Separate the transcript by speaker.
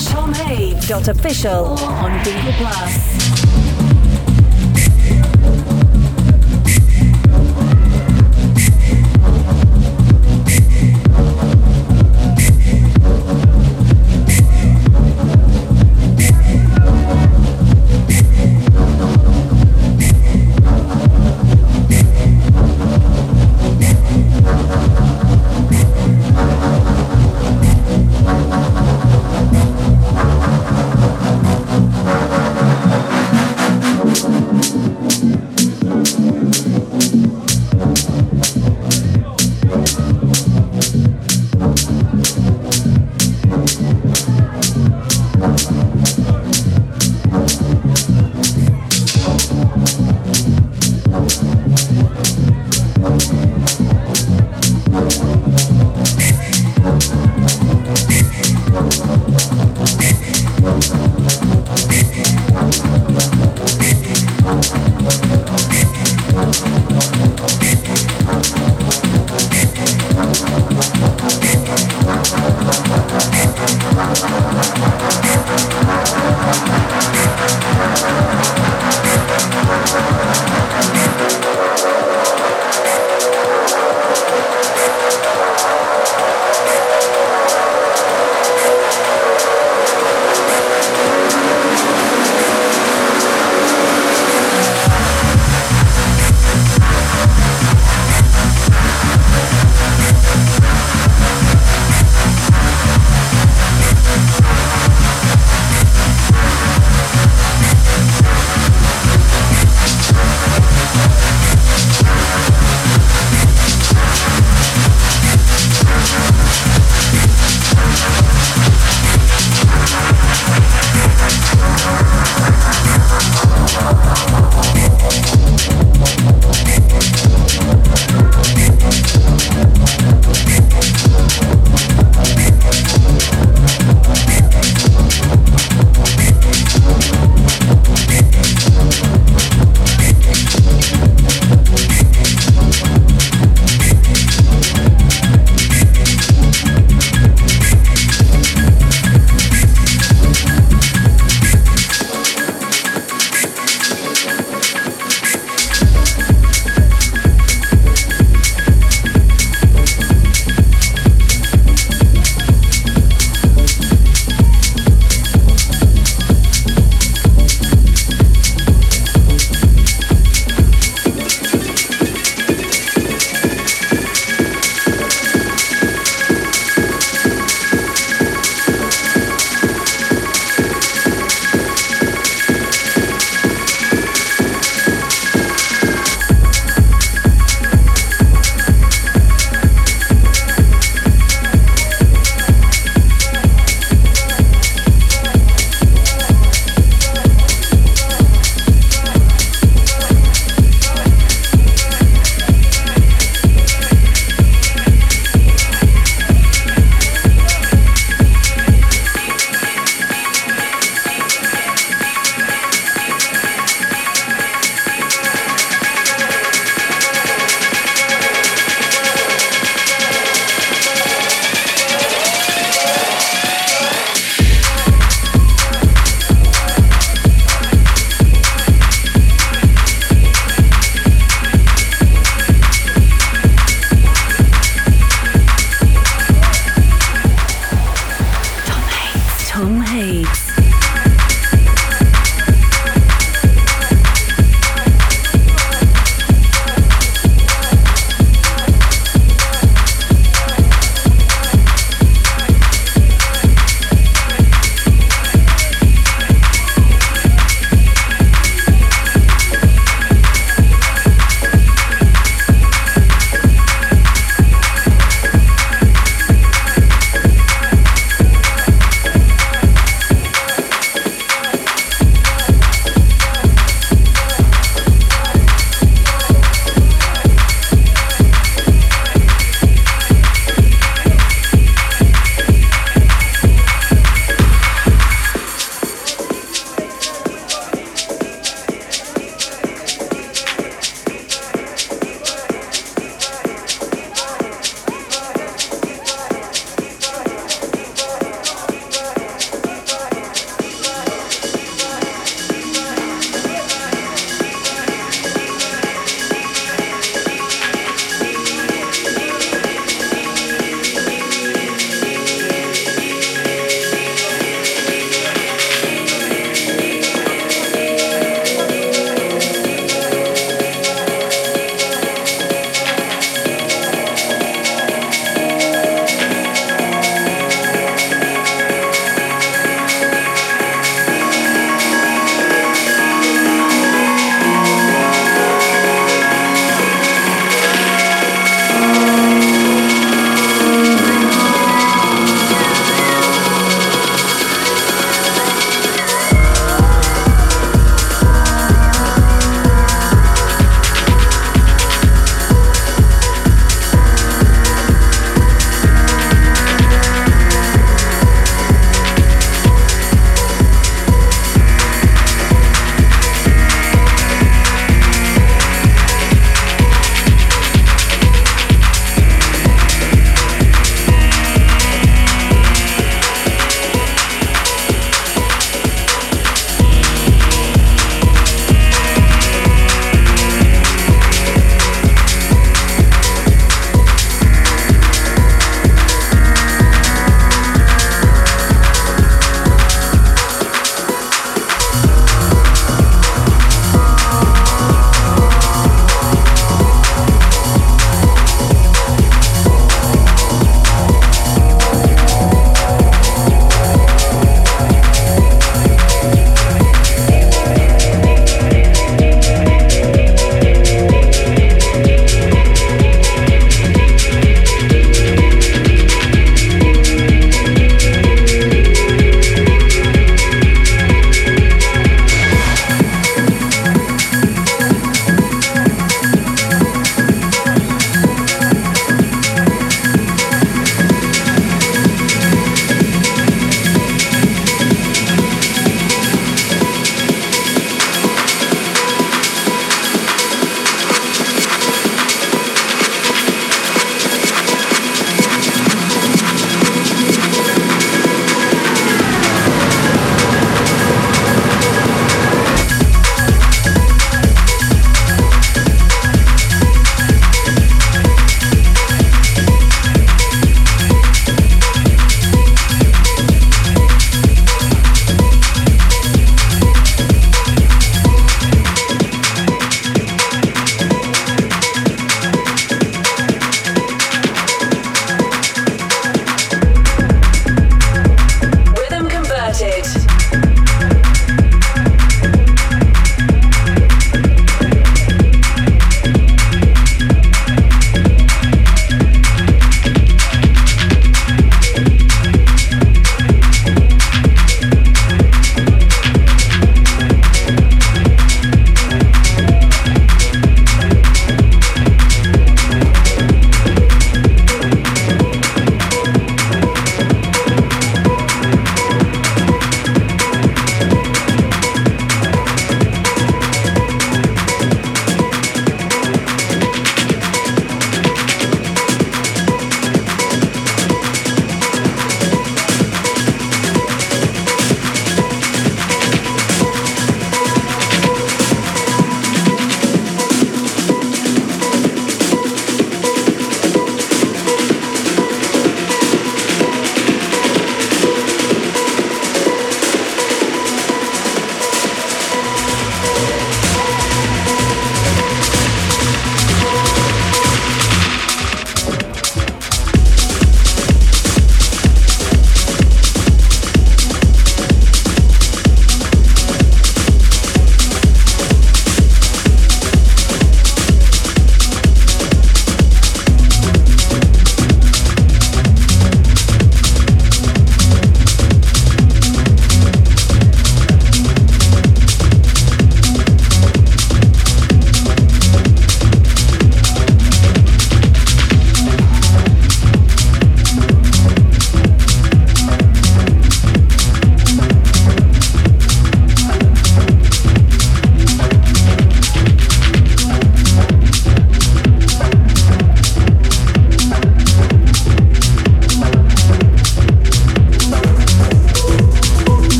Speaker 1: Slash official on Google Plus.